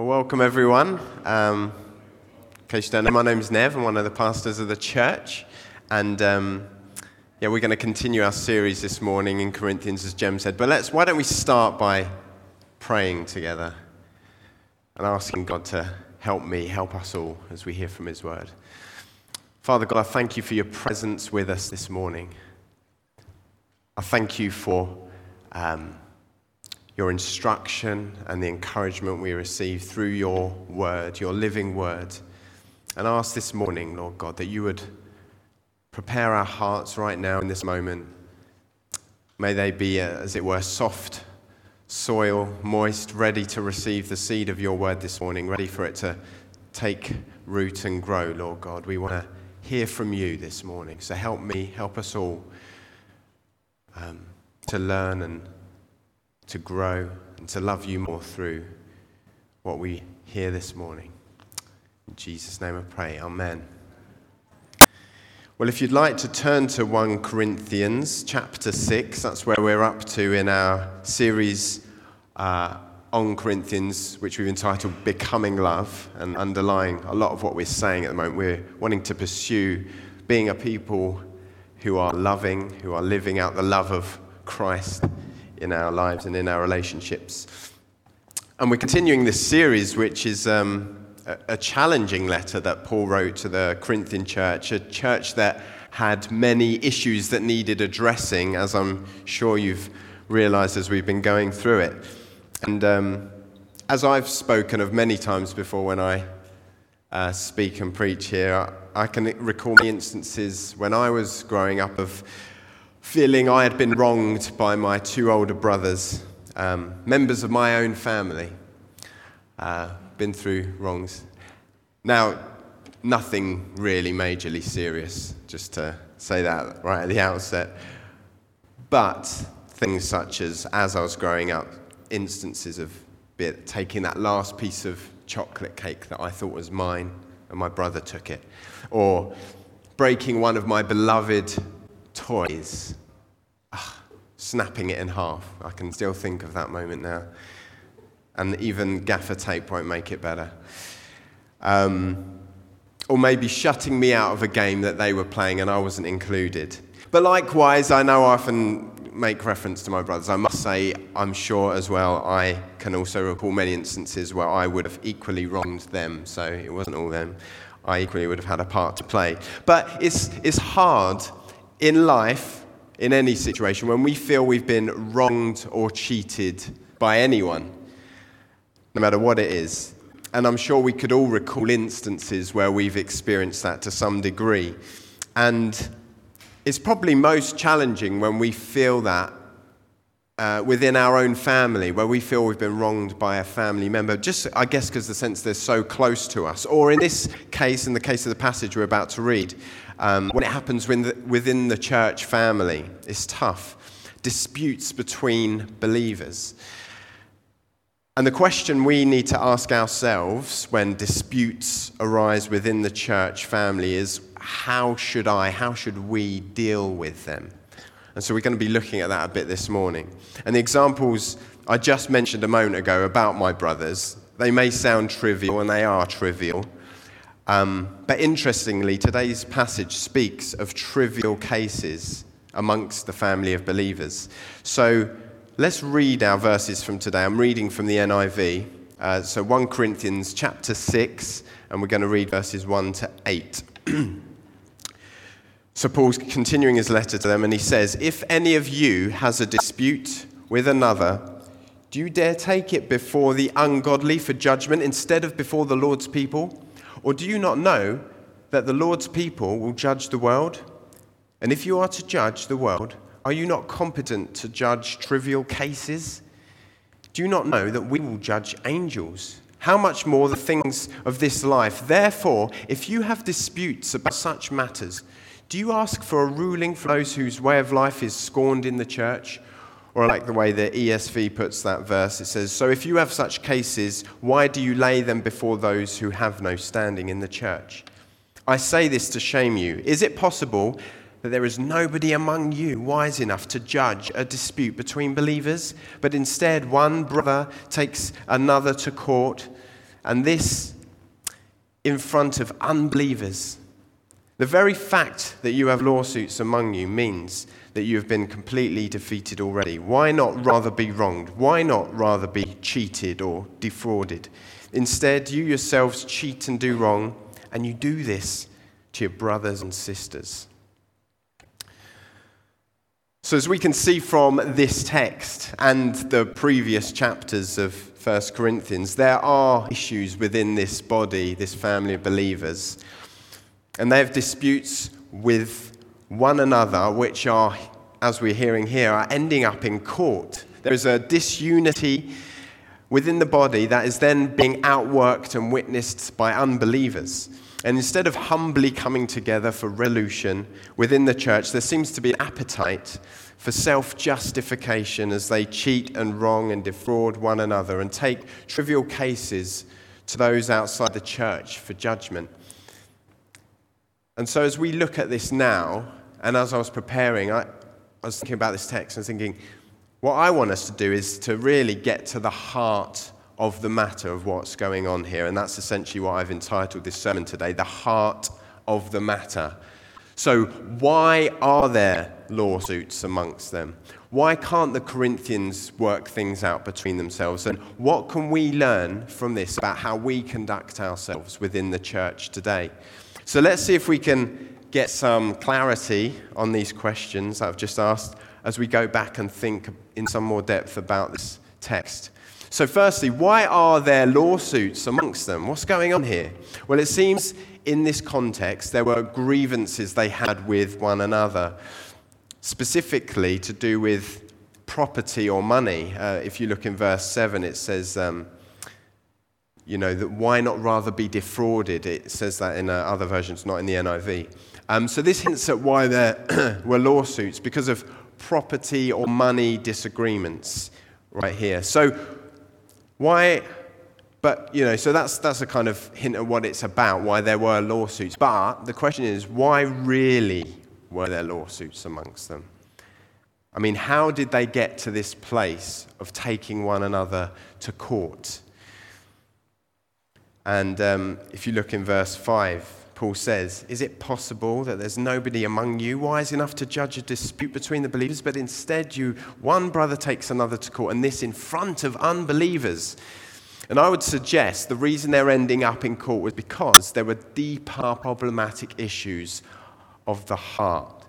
Well, welcome everyone. Um, in case you don't know, my name's Nev. I'm one of the pastors of the church. And um, yeah, we're going to continue our series this morning in Corinthians, as Jem said. But let's, why don't we start by praying together and asking God to help me, help us all as we hear from His word. Father God, I thank you for your presence with us this morning. I thank you for. Um, your instruction and the encouragement we receive through your word, your living word. And I ask this morning, Lord God, that you would prepare our hearts right now in this moment. May they be, uh, as it were, soft soil, moist, ready to receive the seed of your word this morning, ready for it to take root and grow, Lord God. We want to hear from you this morning. So help me, help us all um, to learn and to grow and to love you more through what we hear this morning. In Jesus' name I pray. Amen. Well, if you'd like to turn to 1 Corinthians chapter 6, that's where we're up to in our series uh, on Corinthians, which we've entitled Becoming Love, and underlying a lot of what we're saying at the moment. We're wanting to pursue being a people who are loving, who are living out the love of Christ in our lives and in our relationships. And we're continuing this series, which is um, a, a challenging letter that Paul wrote to the Corinthian church, a church that had many issues that needed addressing, as I'm sure you've realized as we've been going through it. And um, as I've spoken of many times before when I uh, speak and preach here, I can recall instances when I was growing up of feeling I had been wronged by my two older brothers, um, members of my own family. Uh, been through wrongs. Now, nothing really majorly serious, just to say that right at the outset. But things such as, as I was growing up, instances of taking that last piece of chocolate cake that I thought was mine and my brother took it, or breaking one of my beloved toys, snapping it in half. I can still think of that moment now. And even gaffer tape won't make it better. Um, or maybe shutting me out of a game that they were playing and I wasn't included. But likewise, I know I often make reference to my brothers. I must say, I'm sure as well, I can also recall many instances where I would have equally wronged them. So it wasn't all them. I equally would have had a part to play. But it's, it's hard in life, in any situation, when we feel we've been wronged or cheated by anyone, no matter what it is. And I'm sure we could all recall instances where we've experienced that to some degree. And it's probably most challenging when we feel that uh, within our own family, where we feel we've been wronged by a family member, just, I guess, because the sense they're so close to us. Or in this case, in the case of the passage we're about to read, um, when it happens within the church family, it's tough. Disputes between believers. And the question we need to ask ourselves when disputes arise within the church family is how should I, how should we deal with them? And so we're going to be looking at that a bit this morning. And the examples I just mentioned a moment ago about my brothers, they may sound trivial, and they are trivial. Um, but interestingly, today's passage speaks of trivial cases amongst the family of believers. So let's read our verses from today. I'm reading from the NIV. Uh, so 1 Corinthians chapter 6, and we're going to read verses 1 to 8. so Paul's continuing his letter to them, and he says, If any of you has a dispute with another, do you dare take it before the ungodly for judgment instead of before the Lord's people? Or do you not know that the Lord's people will judge the world? And if you are to judge the world, are you not competent to judge trivial cases? Do you not know that we will judge angels? How much more the things of this life? Therefore, if you have disputes about such matters, do you ask for a ruling for those whose way of life is scorned in the church? Or, like the way the ESV puts that verse, it says, So if you have such cases, why do you lay them before those who have no standing in the church? I say this to shame you. Is it possible that there is nobody among you wise enough to judge a dispute between believers? But instead, one brother takes another to court, And this in front of unbelievers. The very fact that you have lawsuits among you means that you have been completely defeated already. Why not rather be wronged? Why not rather be cheated or defrauded? Instead, you yourselves cheat and do wrong, and you do this to your brothers and sisters. So, as we can see from this text and the previous chapters of 1 Corinthians, there are issues within this body, this family of believers, and they have disputes with one another, which are, as we're hearing here, are ending up in court. There is a disunity within the body that is then being outworked and witnessed by unbelievers. And instead of humbly coming together for resolution within the church, there seems to be an appetite for self justification as they cheat and wrong and defraud one another and take trivial cases to those outside the church for judgment. And so, as we look at this now, and as I was preparing, I, I was thinking about this text and thinking, what I want us to do is to really get to the heart of the matter of what's going on here. And that's essentially what I've entitled this sermon today The Heart of the Matter. So, why are there lawsuits amongst them? Why can't the Corinthians work things out between themselves? And what can we learn from this about how we conduct ourselves within the church today? So, let's see if we can get some clarity on these questions I've just asked as we go back and think in some more depth about this text. So, firstly, why are there lawsuits amongst them? What's going on here? Well, it seems in this context there were grievances they had with one another, specifically to do with property or money. Uh, if you look in verse 7, it says, um, you know, that why not rather be defrauded? It says that in uh, other versions, not in the NIV. Um, so, this hints at why there were lawsuits because of property or money disagreements right here. So, why? But, you know, so that's, that's a kind of hint of what it's about, why there were lawsuits. But the question is, why really were there lawsuits amongst them? I mean, how did they get to this place of taking one another to court? And um, if you look in verse 5, Paul says, Is it possible that there's nobody among you wise enough to judge a dispute between the believers, but instead you, one brother takes another to court, and this in front of unbelievers? And I would suggest the reason they're ending up in court was because there were deeper problematic issues of the heart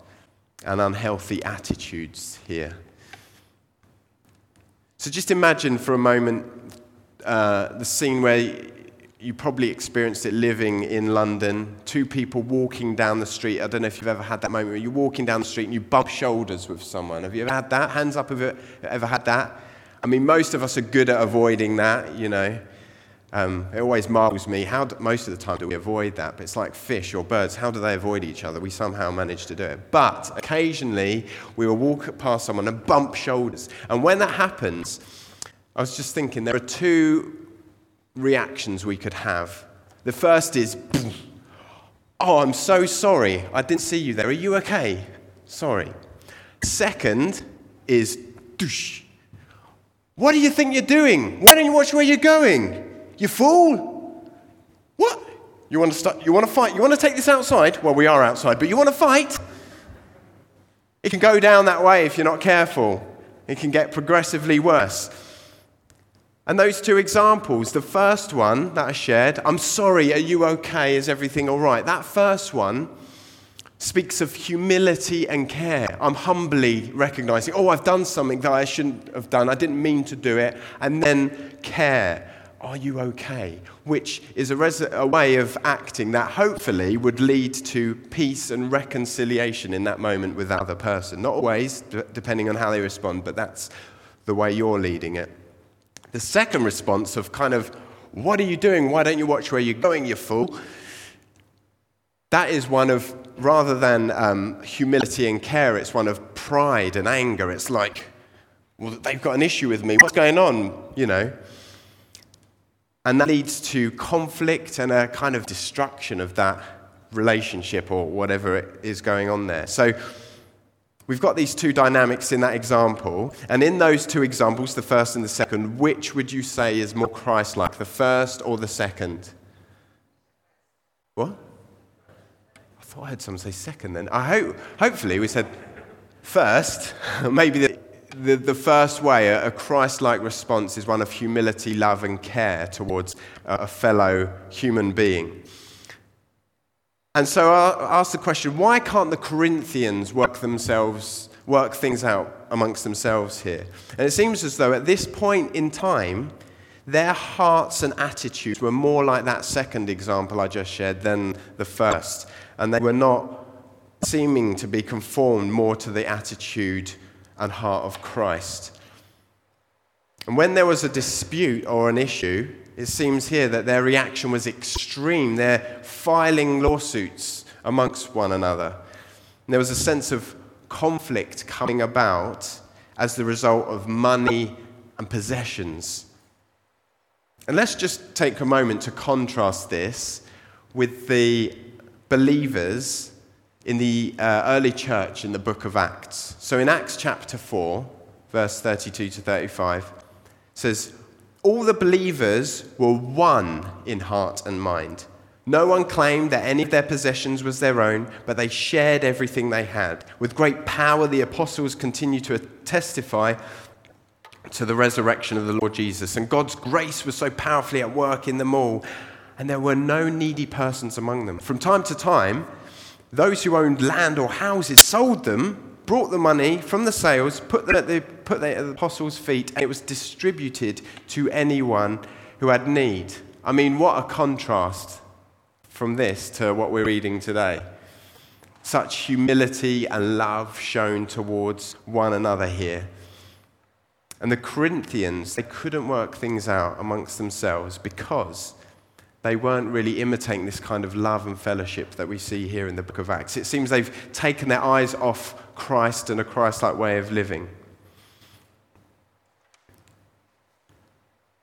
and unhealthy attitudes here. So just imagine for a moment uh, the scene where you probably experienced it living in London. Two people walking down the street. I don't know if you've ever had that moment where you're walking down the street and you bump shoulders with someone. Have you ever had that? Hands up, if you ever had that? I mean, most of us are good at avoiding that, you know. Um, it always marvels me. How do, most of the time do we avoid that? But it's like fish or birds. How do they avoid each other? We somehow manage to do it. But occasionally, we will walk past someone and bump shoulders. And when that happens, I was just thinking there are two reactions we could have. The first is, Oh, I'm so sorry. I didn't see you there. Are you okay? Sorry. Second is. What do you think you're doing? Why don't you watch where you're going? You fool. What? You want to start, you want to fight? You want to take this outside? Well, we are outside, but you want to fight? It can go down that way if you're not careful. It can get progressively worse. And those two examples, the first one that I shared, I'm sorry, are you okay? Is everything all right? That first one speaks of humility and care. I'm humbly recognizing, oh, I've done something that I shouldn't have done. I didn't mean to do it. And then care. Are you okay? Which is a, res- a way of acting that hopefully would lead to peace and reconciliation in that moment with that other person. Not always, d- depending on how they respond, but that's the way you're leading it. The second response of kind of, what are you doing? Why don't you watch where you're going, you fool? That is one of, rather than um, humility and care, it's one of pride and anger. It's like, well, they've got an issue with me. What's going on? You know? And that leads to conflict and a kind of destruction of that relationship or whatever is going on there. So, we've got these two dynamics in that example. And in those two examples, the first and the second, which would you say is more Christ like, the first or the second? What? I thought I heard someone say second then. I hope, hopefully, we said first. Maybe the, the, the first way, a, Christ like response, is one of humility, love, and care towards a fellow human being. And so I ask the question why can't the Corinthians work themselves, work things out amongst themselves here? And it seems as though at this point in time, their hearts and attitudes were more like that second example I just shared than the first. And they were not seeming to be conformed more to the attitude and heart of Christ. And when there was a dispute or an issue, it seems here that their reaction was extreme. They're filing lawsuits amongst one another. And there was a sense of conflict coming about as the result of money and possessions. And let's just take a moment to contrast this with the believers in the uh, early church in the book of Acts. So in Acts chapter 4, verse 32 to 35, says, all the believers were one in heart and mind. No one claimed that any of their possessions was their own, but they shared everything they had. With great power, the apostles continued to testify to the resurrection of the Lord Jesus. And God's grace was so powerfully at work in them all, and there were no needy persons among them. From time to time, those who owned land or houses sold them brought the money from the sales, put them at the, put them at the apostles' feet, and it was distributed to anyone who had need. I mean, what a contrast from this to what we're reading today. Such humility and love shown towards one another here. And the Corinthians, they couldn't work things out amongst themselves because they weren't really imitating this kind of love and fellowship that we see here in the book of Acts. It seems they've taken their eyes off Christ and a Christ like way of living.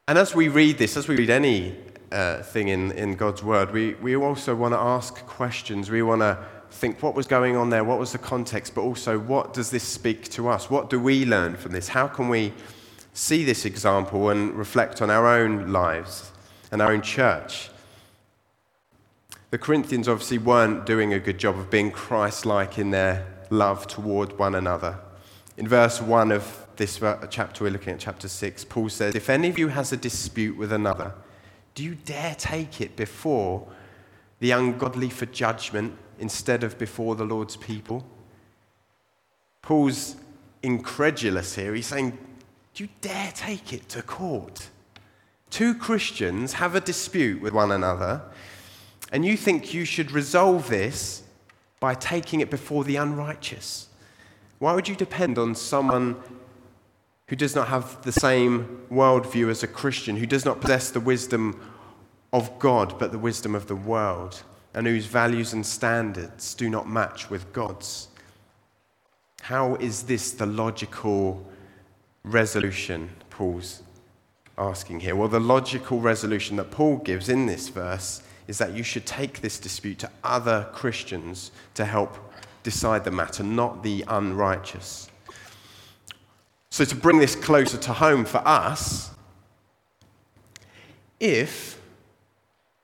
And as we read this, as we read any uh, thing in, in God's word, we, we also want to ask questions. We want to think what was going on there, what was the context, but also what does this speak to us? What do we learn from this? How can we see this example and reflect on our own lives? and our own church. The Corinthians obviously weren't doing a good job of being Christ like in their love toward one another. In verse 1 of this chapter, we're looking at chapter 6, Paul says, If any of you has a dispute with another, do you dare take it before the ungodly for judgment instead of before the Lord's people? Paul's incredulous here. He's saying, Do you dare take it to court? Two Christians have a dispute with one another, and you think you should resolve this by taking it before the unrighteous. Why would you depend on someone who does not have the same worldview as a Christian, who does not possess the wisdom of God, but the wisdom of the world, and whose values and standards do not match with God's? How is this the logical resolution, Paul's asking here? Well, the logical resolution that Paul gives in this verse is that you should take this dispute to other Christians to help decide the matter, not the unrighteous. So, to bring this closer to home for us, if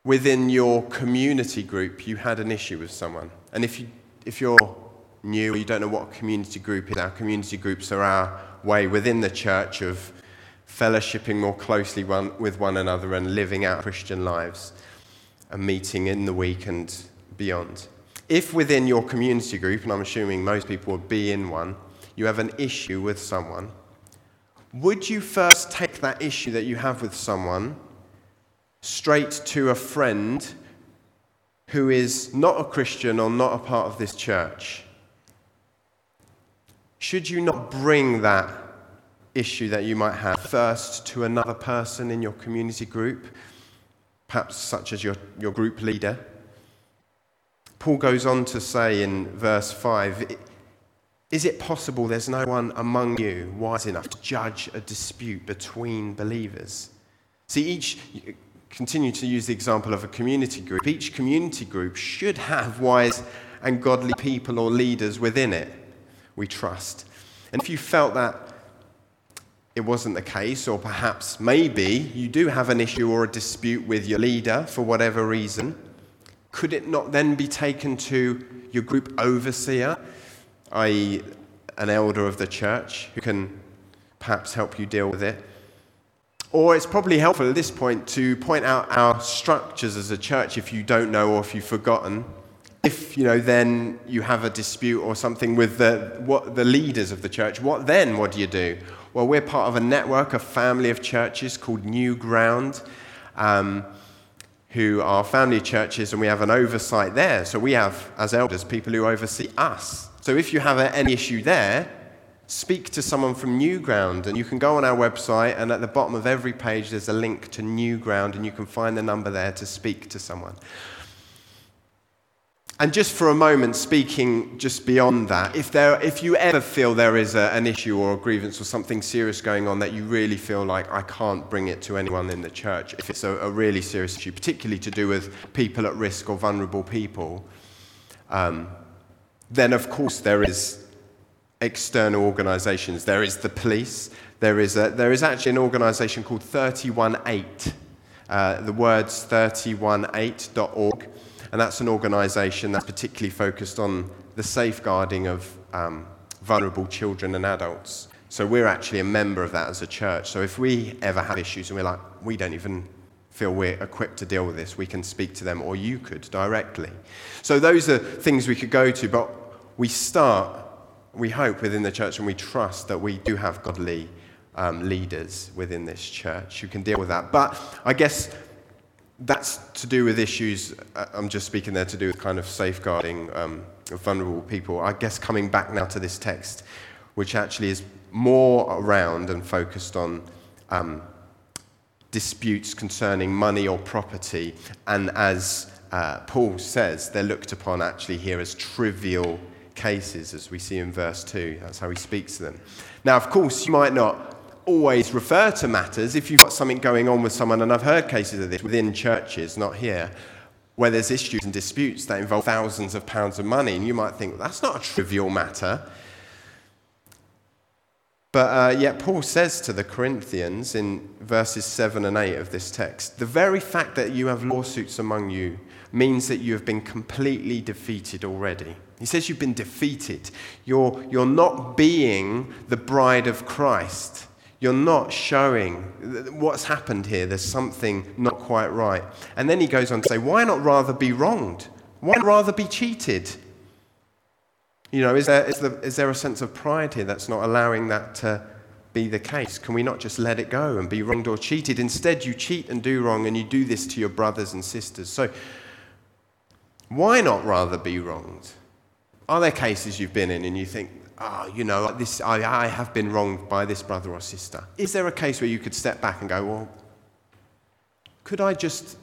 within your community group you had an issue with someone, and if, you, if you're new or you don't know what a community group is, our community groups are our way within the church of fellowshipping more closely one, with one another and living out Christian lives and meeting in the week and beyond. If within your community group, and I'm assuming most people would be in one, you have an issue with someone, would you first take that issue that you have with someone straight to a friend who is not a Christian or not a part of this church? Should you not bring that issue that you might have first to another person in your community group, perhaps such as your, your group leader. Paul goes on to say in verse 5 Is it possible there's no one among you wise enough to judge a dispute between believers? See, each, continue to use the example of a community group, each community group should have wise and godly people or leaders within it we trust. And if you felt that it wasn't the case, or perhaps maybe you do have an issue or a dispute with your leader for whatever reason, could it not then be taken to your group overseer, i.e., an elder of the church who can perhaps help you deal with it? Or it's probably helpful at this point to point out our structures as a church if you don't know or if you've forgotten. If you know, then you have a dispute or something with the, what, the leaders of the church, what then? What do you do? Well, we're part of a network, a family of churches called New Ground, um, who are family churches, and we have an oversight there. So we have, as elders, people who oversee us. So if you have any issue there, speak to someone from New Ground. And you can go on our website, and at the bottom of every page, there's a link to New Ground, and you can find the number there to speak to someone. And just for a moment, speaking just beyond that, if, there, if you ever feel there is a, an issue or a grievance or something serious going on that you really feel like I can't bring it to anyone in the church, if it's a, a really serious issue, particularly to do with people at risk or vulnerable people, um, then of course there is external organizations. There is the police. There is, a, there is actually an organization called 318. Uh, the words 318.org. And that's an organization that's particularly focused on the safeguarding of um, vulnerable children and adults. So we're actually a member of that as a church. So if we ever have issues and we're like, we don't even feel we're equipped to deal with this, we can speak to them, or you could directly. So those are things we could go to, but we start we hope within the church and we trust that we do have godly um, leaders within this church who can deal with that. But I guess that's to do with issues, uh, I'm just speaking there to do with kind of safeguarding um, vulnerable people. I guess coming back now to this text, which actually is more around and focused on um, disputes concerning money or property. And as uh, Paul says, they're looked upon actually here as trivial cases, as we see in verse 2. That's how he speaks to them. Now, of course, you might not always refer to matters if you've got something going on with someone, and I've heard cases of this within churches, not here, where there's issues and disputes that involve thousands of pounds of money, and you might think, that's not a trivial matter. But uh, yet, Paul says to the Corinthians in verses 7 and 8 of this text the very fact that you have lawsuits among you means that you have been completely defeated already. He says you've been defeated. You're, you're not being the bride of Christ. You're not showing what's happened here. There's something not quite right. And then he goes on to say, why not rather be wronged? Why rather be cheated? You know, is there, is, there, is there a sense of pride here that's not allowing that to be the case? Can we not just let it go and be wronged or cheated? Instead, you cheat and do wrong, and you do this to your brothers and sisters. So, why not rather be wronged? Are there cases you've been in and you think, oh, you know, this, I, I have been wronged by this brother or sister? Is there a case where you could step back and go, well, could I just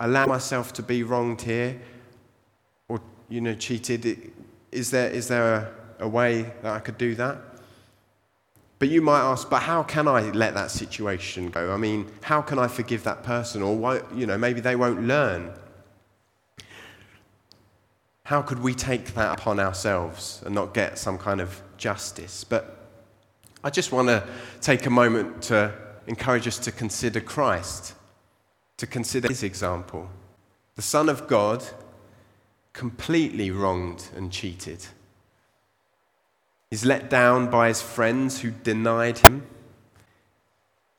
allow myself to be wronged here or, you know, cheated? Is there, is there a, a way that I could do that? But you might ask, but how can I let that situation go? I mean, how can I forgive that person? Or, why, you know, maybe they won't learn how could we take that upon ourselves and not get some kind of justice? But I just want to take a moment to encourage us to consider Christ, to consider his example. The Son of God, completely wronged and cheated. He's let down by his friends who denied him.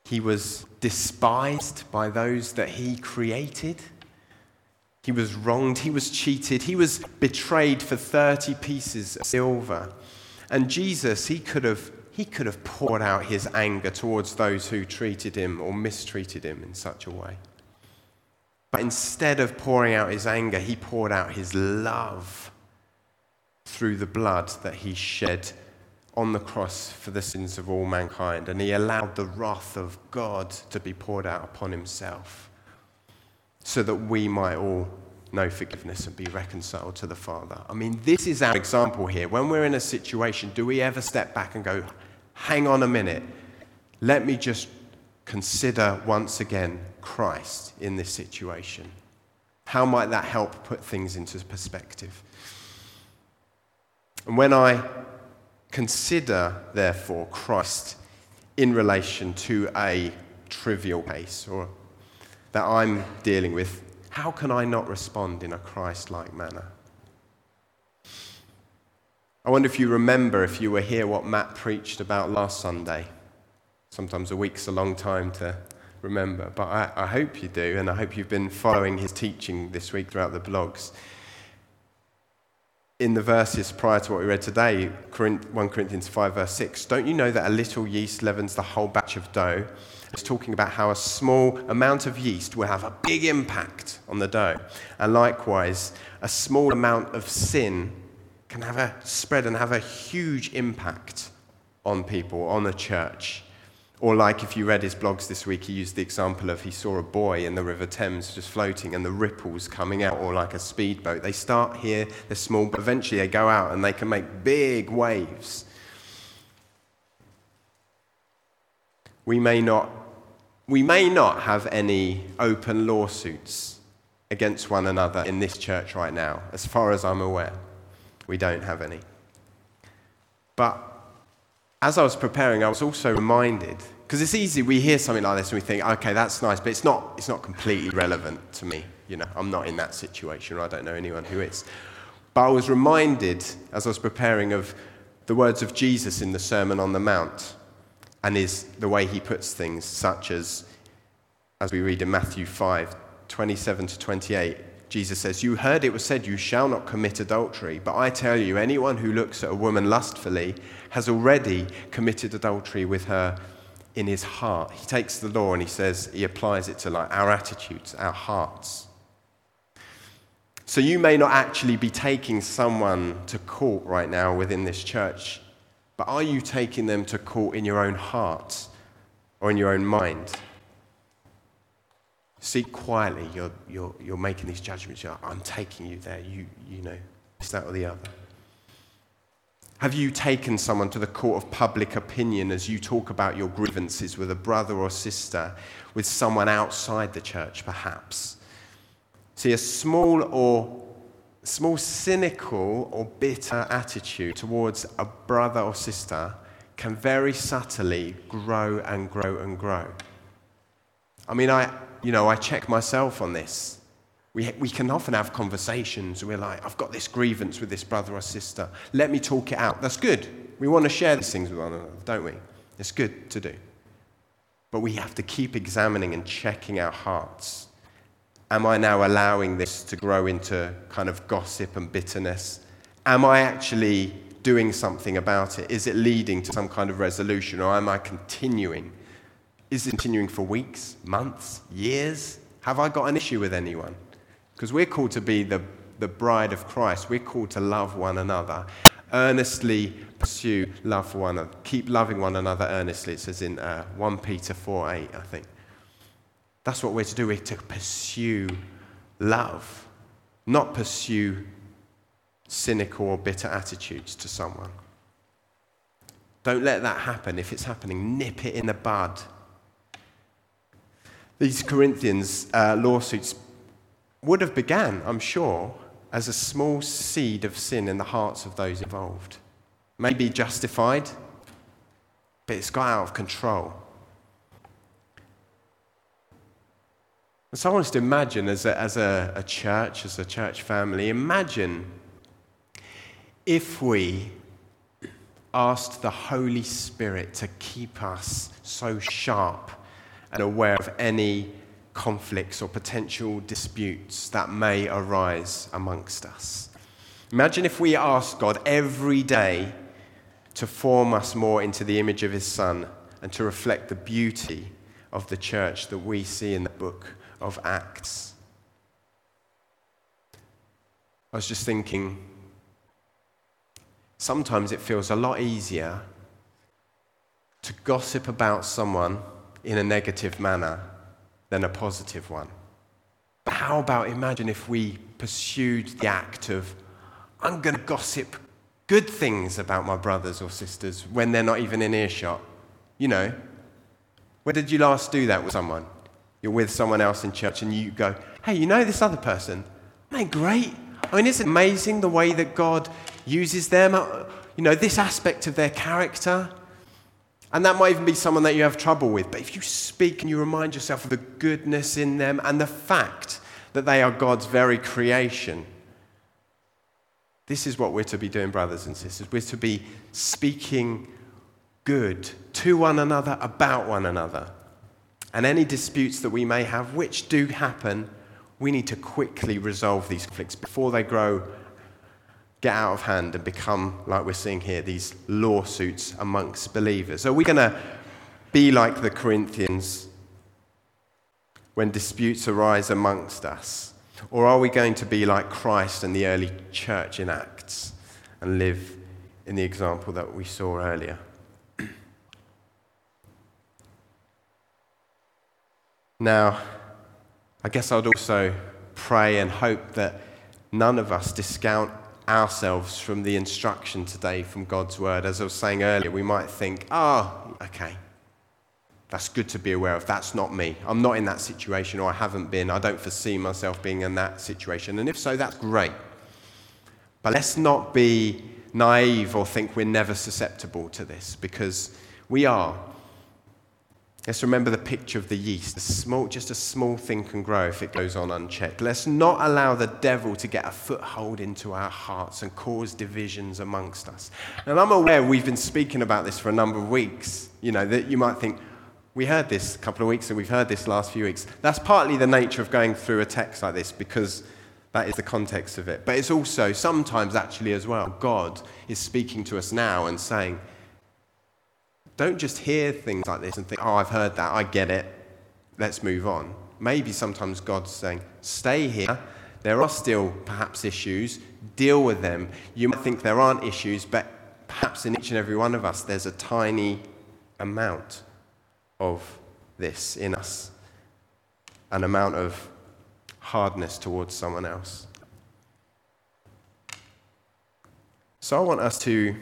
He was despised by those that he created. He was wronged, he was cheated, he was betrayed for 30 pieces of silver. And Jesus, he could have, he could have poured out his anger towards those who treated him or mistreated him in such a way. But instead of pouring out his anger, he poured out his love through the blood that he shed on the cross for the sins of all mankind. And he allowed the wrath of God to be poured out upon himself so that we might all know forgiveness and be reconciled to the Father. I mean, this is our example here. When we're in a situation, do we ever step back and go, hang on a minute, let me just consider once again Christ in this situation? How might that help put things into perspective? And when I consider, therefore, Christ in relation to a trivial case or that I'm dealing with, how can I not respond in a Christ like manner? I wonder if you remember, if you were here, what Matt preached about last Sunday. Sometimes a week's a long time to remember, but I, I hope you do, and I hope you've been following his teaching this week throughout the blogs. In the verses prior to what we read today, 1 Corinthians 5, verse 6, don't you know that a little yeast leavens the whole batch of dough? It's talking about how a small amount of yeast will have a big impact on the dough. And likewise, a small amount of sin can have a spread and have a huge impact on people, on the church. Or, like if you read his blogs this week, he used the example of he saw a buoy in the River Thames just floating and the ripples coming out, or like a speedboat. They start here, they're small, but eventually they go out and they can make big waves. We may not, we may not have any open lawsuits against one another in this church right now, as far as I'm aware. We don't have any. But as I was preparing, I was also reminded, because it's easy, we hear something like this and we think, okay, that's nice, but it's not, it's not completely relevant to me. You know, I'm not in that situation, or I don't know anyone who is. But I was reminded, as I was preparing, of the words of Jesus in the Sermon on the Mount and is the way he puts things, such as, as we read in Matthew 5 27 to 28, Jesus says, You heard it was said, You shall not commit adultery. But I tell you, anyone who looks at a woman lustfully has already committed adultery with her in his heart. He takes the law and he says, He applies it to like our attitudes, our hearts. So you may not actually be taking someone to court right now within this church, but are you taking them to court in your own heart or in your own mind? Seek quietly. You're, you're, you're making these judgments. You're, I'm taking you there. You, you know, this, that, or the other. Have you taken someone to the court of public opinion as you talk about your grievances with a brother or sister, with someone outside the church, perhaps? See, a small or small cynical or bitter attitude towards a brother or sister can very subtly grow and grow and grow. I mean, I, you know, I check myself on this. We, we can often have conversations. We're like, I've got this grievance with this brother or sister. Let me talk it out. That's good. We want to share these things with one another, don't we? It's good to do. But we have to keep examining and checking our hearts. Am I now allowing this to grow into kind of gossip and bitterness? Am I actually doing something about it? Is it leading to some kind of resolution, or am I continuing is continuing for weeks, months, years? Have I got an issue with anyone? Because we're called to be the, the bride of Christ. We're called to love one another, earnestly pursue love for one another, keep loving one another earnestly. It says in uh, 1 Peter 4 8, I think. That's what we're to do. We're to pursue love, not pursue cynical or bitter attitudes to someone. Don't let that happen. If it's happening, nip it in the bud. These Corinthians uh, lawsuits would have began, I'm sure, as a small seed of sin in the hearts of those involved. Maybe justified, but it's got out of control. And so I want us to imagine as a, as a, a church, as a church family, imagine if we asked the Holy Spirit to keep us so sharp and aware of any conflicts or potential disputes that may arise amongst us. Imagine if we asked God every day to form us more into the image of His Son and to reflect the beauty of the church that we see in the book of Acts. I was just thinking, sometimes it feels a lot easier to gossip about someone in a negative manner than a positive one. But how about imagine if we pursued the act of, I'm going to gossip good things about my brothers or sisters when they're not even in earshot? You know, where did you last do that with someone? You're with someone else in church and you go, hey, you know this other person? Man, great. I mean, it's amazing the way that God uses them. You know, this aspect of their character. And that might even be someone that you have trouble with. But if you speak and you remind yourself of the goodness in them and the fact that they are God's very creation, this is what we're to be doing, brothers and sisters. We're to be speaking good to one another, about one another. And any disputes that we may have, which do happen, we need to quickly resolve these conflicts before they grow, get out of hand, and become, like we're seeing here, these lawsuits amongst believers. Are we going to be like the Corinthians when disputes arise amongst us? Or are we going to be like Christ and the early church in Acts and live in the example that we saw earlier? now, I guess I'd also pray and hope that none of us discount ourselves from the instruction today from God's word. As I was saying earlier, we might think, oh, okay, that's good to be aware of. That's not me. I'm not in that situation, or I haven't been. I don't foresee myself being in that situation. And if so, that's great. But let's not be naive or think we're never susceptible to this, because we are. Let's remember the picture of the yeast. A small, just a small thing can grow if it goes on unchecked. Let's not allow the devil to get a foothold into our hearts and cause divisions amongst us. And I'm aware we've been speaking about this for a number of weeks. You know, that you might think, we heard this a couple of weeks and we've heard this last few weeks. That's partly the nature of going through a text like this because that is the context of it. But it's also sometimes actually as well, God is speaking to us now and saying, don't just hear things like this and think, oh, I've heard that, I get it, let's move on. Maybe sometimes God's saying, stay here. There are still perhaps issues, deal with them. You might think there aren't issues, but perhaps in each and every one of us, there's a tiny amount of this in us an amount of hardness towards someone else. So I want us to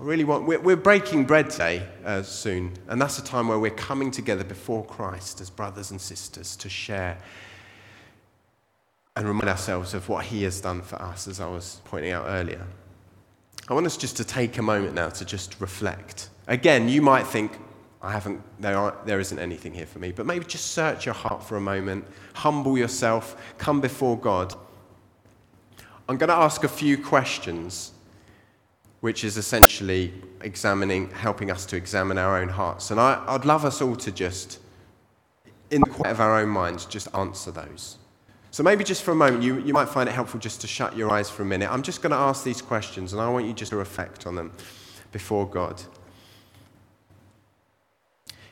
I really want, we're, we're breaking bread today uh, soon, and that's a time where we're coming together before Christ as brothers and sisters to share and remind ourselves of what He has done for us, as I was pointing out earlier. I want us just to take a moment now to just reflect. Again, you might think, I haven't, there, aren't, there isn't anything here for me. But maybe just search your heart for a moment, humble yourself, come before God. I'm going to ask a few questions, which is essentially examining, helping us to examine our own hearts. And I, I'd love us all to just, in the quiet of our own minds, just answer those. So maybe just for a moment, you, you might find it helpful just to shut your eyes for a minute. I'm just going to ask these questions, and I want you just to reflect on them before God.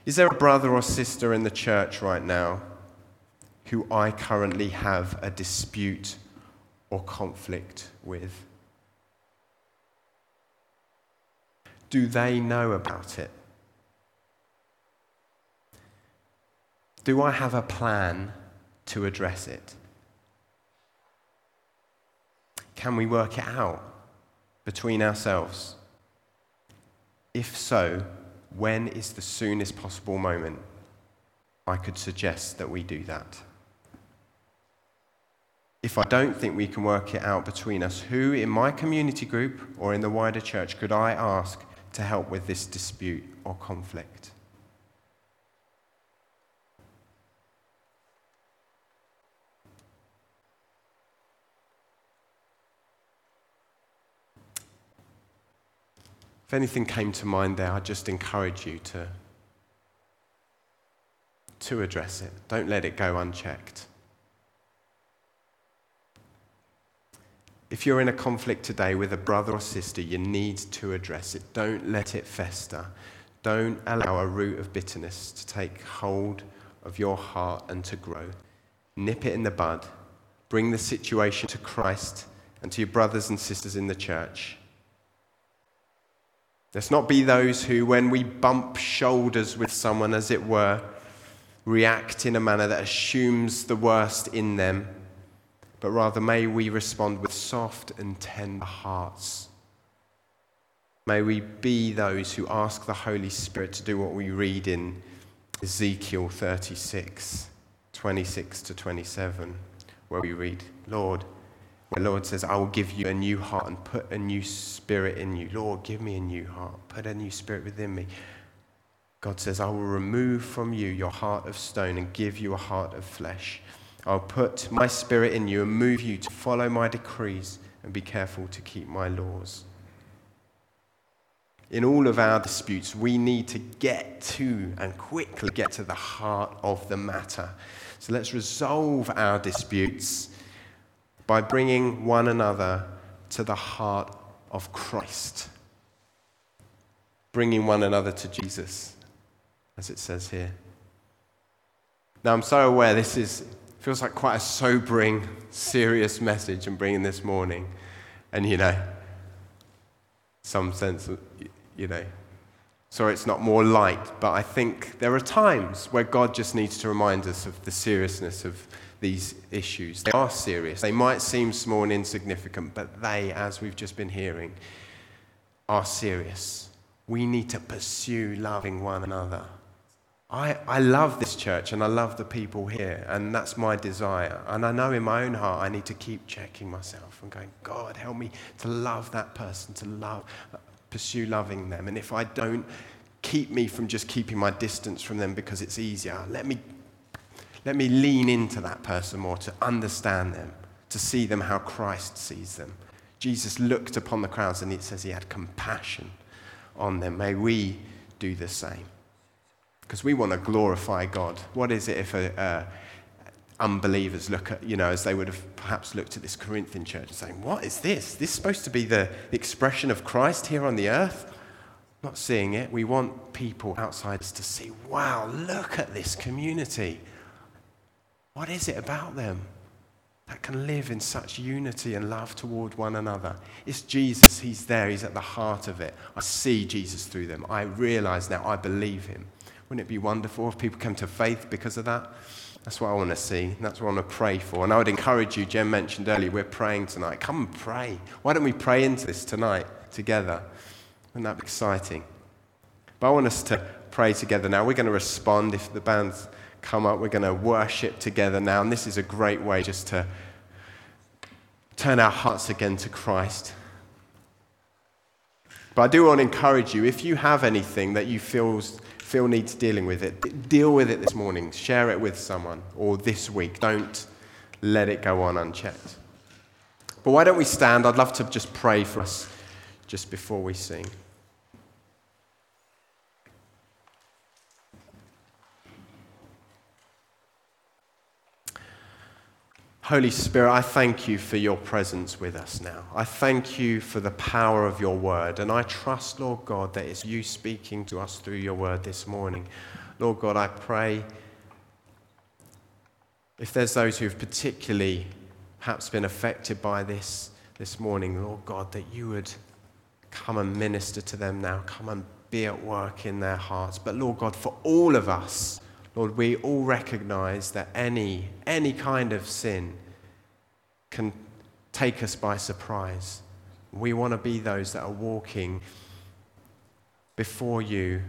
Is there a brother or sister in the church right now who I currently have a dispute or conflict with? Do they know about it? Do I have a plan to address it? Can we work it out between ourselves? If so, when is the soonest possible moment I could suggest that we do that? If I don't think we can work it out between us, who in my community group or in the wider church could I ask to help with this dispute or conflict? If anything came to mind there, I'd just encourage you to, to address it. Don't let it go unchecked. If you're in a conflict today with a brother or sister, you need to address it. Don't let it fester. Don't allow a root of bitterness to take hold of your heart and to grow. Nip it in the bud. Bring the situation to Christ and to your brothers and sisters in the church. Let's not be those who, when we bump shoulders with someone, as it were, react in a manner that assumes the worst in them, but rather may we respond with soft and tender hearts. May we be those who ask the Holy Spirit to do what we read in Ezekiel 36, 26 to 27, where we read, Lord, where Lord says, I will give you a new heart and put a new spirit in you. Lord, give me a new heart, put a new spirit within me. God says, I will remove from you your heart of stone and give you a heart of flesh. I'll put my spirit in you and move you to follow my decrees and be careful to keep my laws. In all of our disputes, we need to get to and quickly get to the heart of the matter. So let's resolve our disputes by bringing one another to the heart of Christ, bringing one another to Jesus, as it says here. Now, I'm so aware this is, feels like quite a sobering, serious message I'm bringing this morning. And, you know, some sense, of, you know, sorry it's not more light, but I think there are times where God just needs to remind us of the seriousness of these issues. They are serious. They might seem small and insignificant, but they, as we've just been hearing, are serious. We need to pursue loving one another. I, I love this church and I love the people here, and that's my desire. And I know in my own heart I need to keep checking myself and going, God, help me to love that person, to love, pursue loving them. And if I don't, keep me from just keeping my distance from them because it's easier. Let me let me lean into that person more to understand them, to see them how Christ sees them. Jesus looked upon the crowds and it says he had compassion on them. May we do the same. Because we want to glorify God. What is it if a, uh, unbelievers look at, you know, as they would have perhaps looked at this Corinthian church and saying, What is this? This is supposed to be the, the expression of Christ here on the earth? Not seeing it. We want people outsiders to see, Wow, look at this community. What is it about them that can live in such unity and love toward one another? It's Jesus. He's there. He's at the heart of it. I see Jesus through them. I realize now I believe him. Wouldn't it be wonderful if people come to faith because of that? That's what I want to see. That's what I want to pray for. And I would encourage you, Jen mentioned earlier, we're praying tonight. Come and pray. Why don't we pray into this tonight together? Wouldn't that be exciting? But I want us to pray together now. We're going to respond if the band's come up. We're going to worship together now. And this is a great way just to turn our hearts again to Christ. But I do want to encourage you if you have anything that you feel, feel needs dealing with it, deal with it this morning. Share it with someone or this week. Don't let it go on unchecked. But why don't we stand? I'd love to just pray for us just before we sing. Holy Spirit, I thank you for your presence with us now. I thank you for the power of your word. And I trust, Lord God, that it's you speaking to us through your word this morning. Lord God, I pray if there's those who've particularly perhaps been affected by this this morning, Lord God, that you would come and minister to them now, come and be at work in their hearts. But Lord God, for all of us, Lord, we all recognize that any, any kind of sin can take us by surprise. We want to be those that are walking before you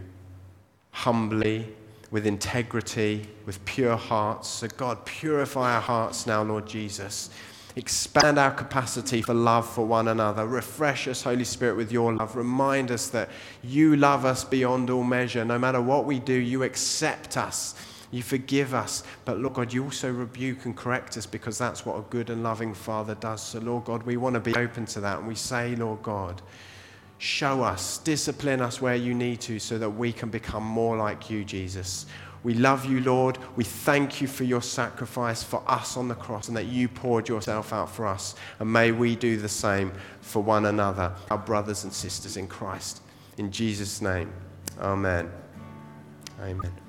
humbly, with integrity, with pure hearts. So, God, purify our hearts now, Lord Jesus. Expand our capacity for love for one another. Refresh us, Holy Spirit, with your love. Remind us that you love us beyond all measure. No matter what we do, you accept us. You forgive us. But Lord God, you also rebuke and correct us because that's what a good and loving Father does. So, Lord God, we want to be open to that. And we say, Lord God, show us, discipline us where you need to so that we can become more like you, Jesus. We love you, Lord. We thank you for your sacrifice for us on the cross and that you poured yourself out for us. And may we do the same for one another, our brothers and sisters in Christ. In Jesus' name, amen. Amen.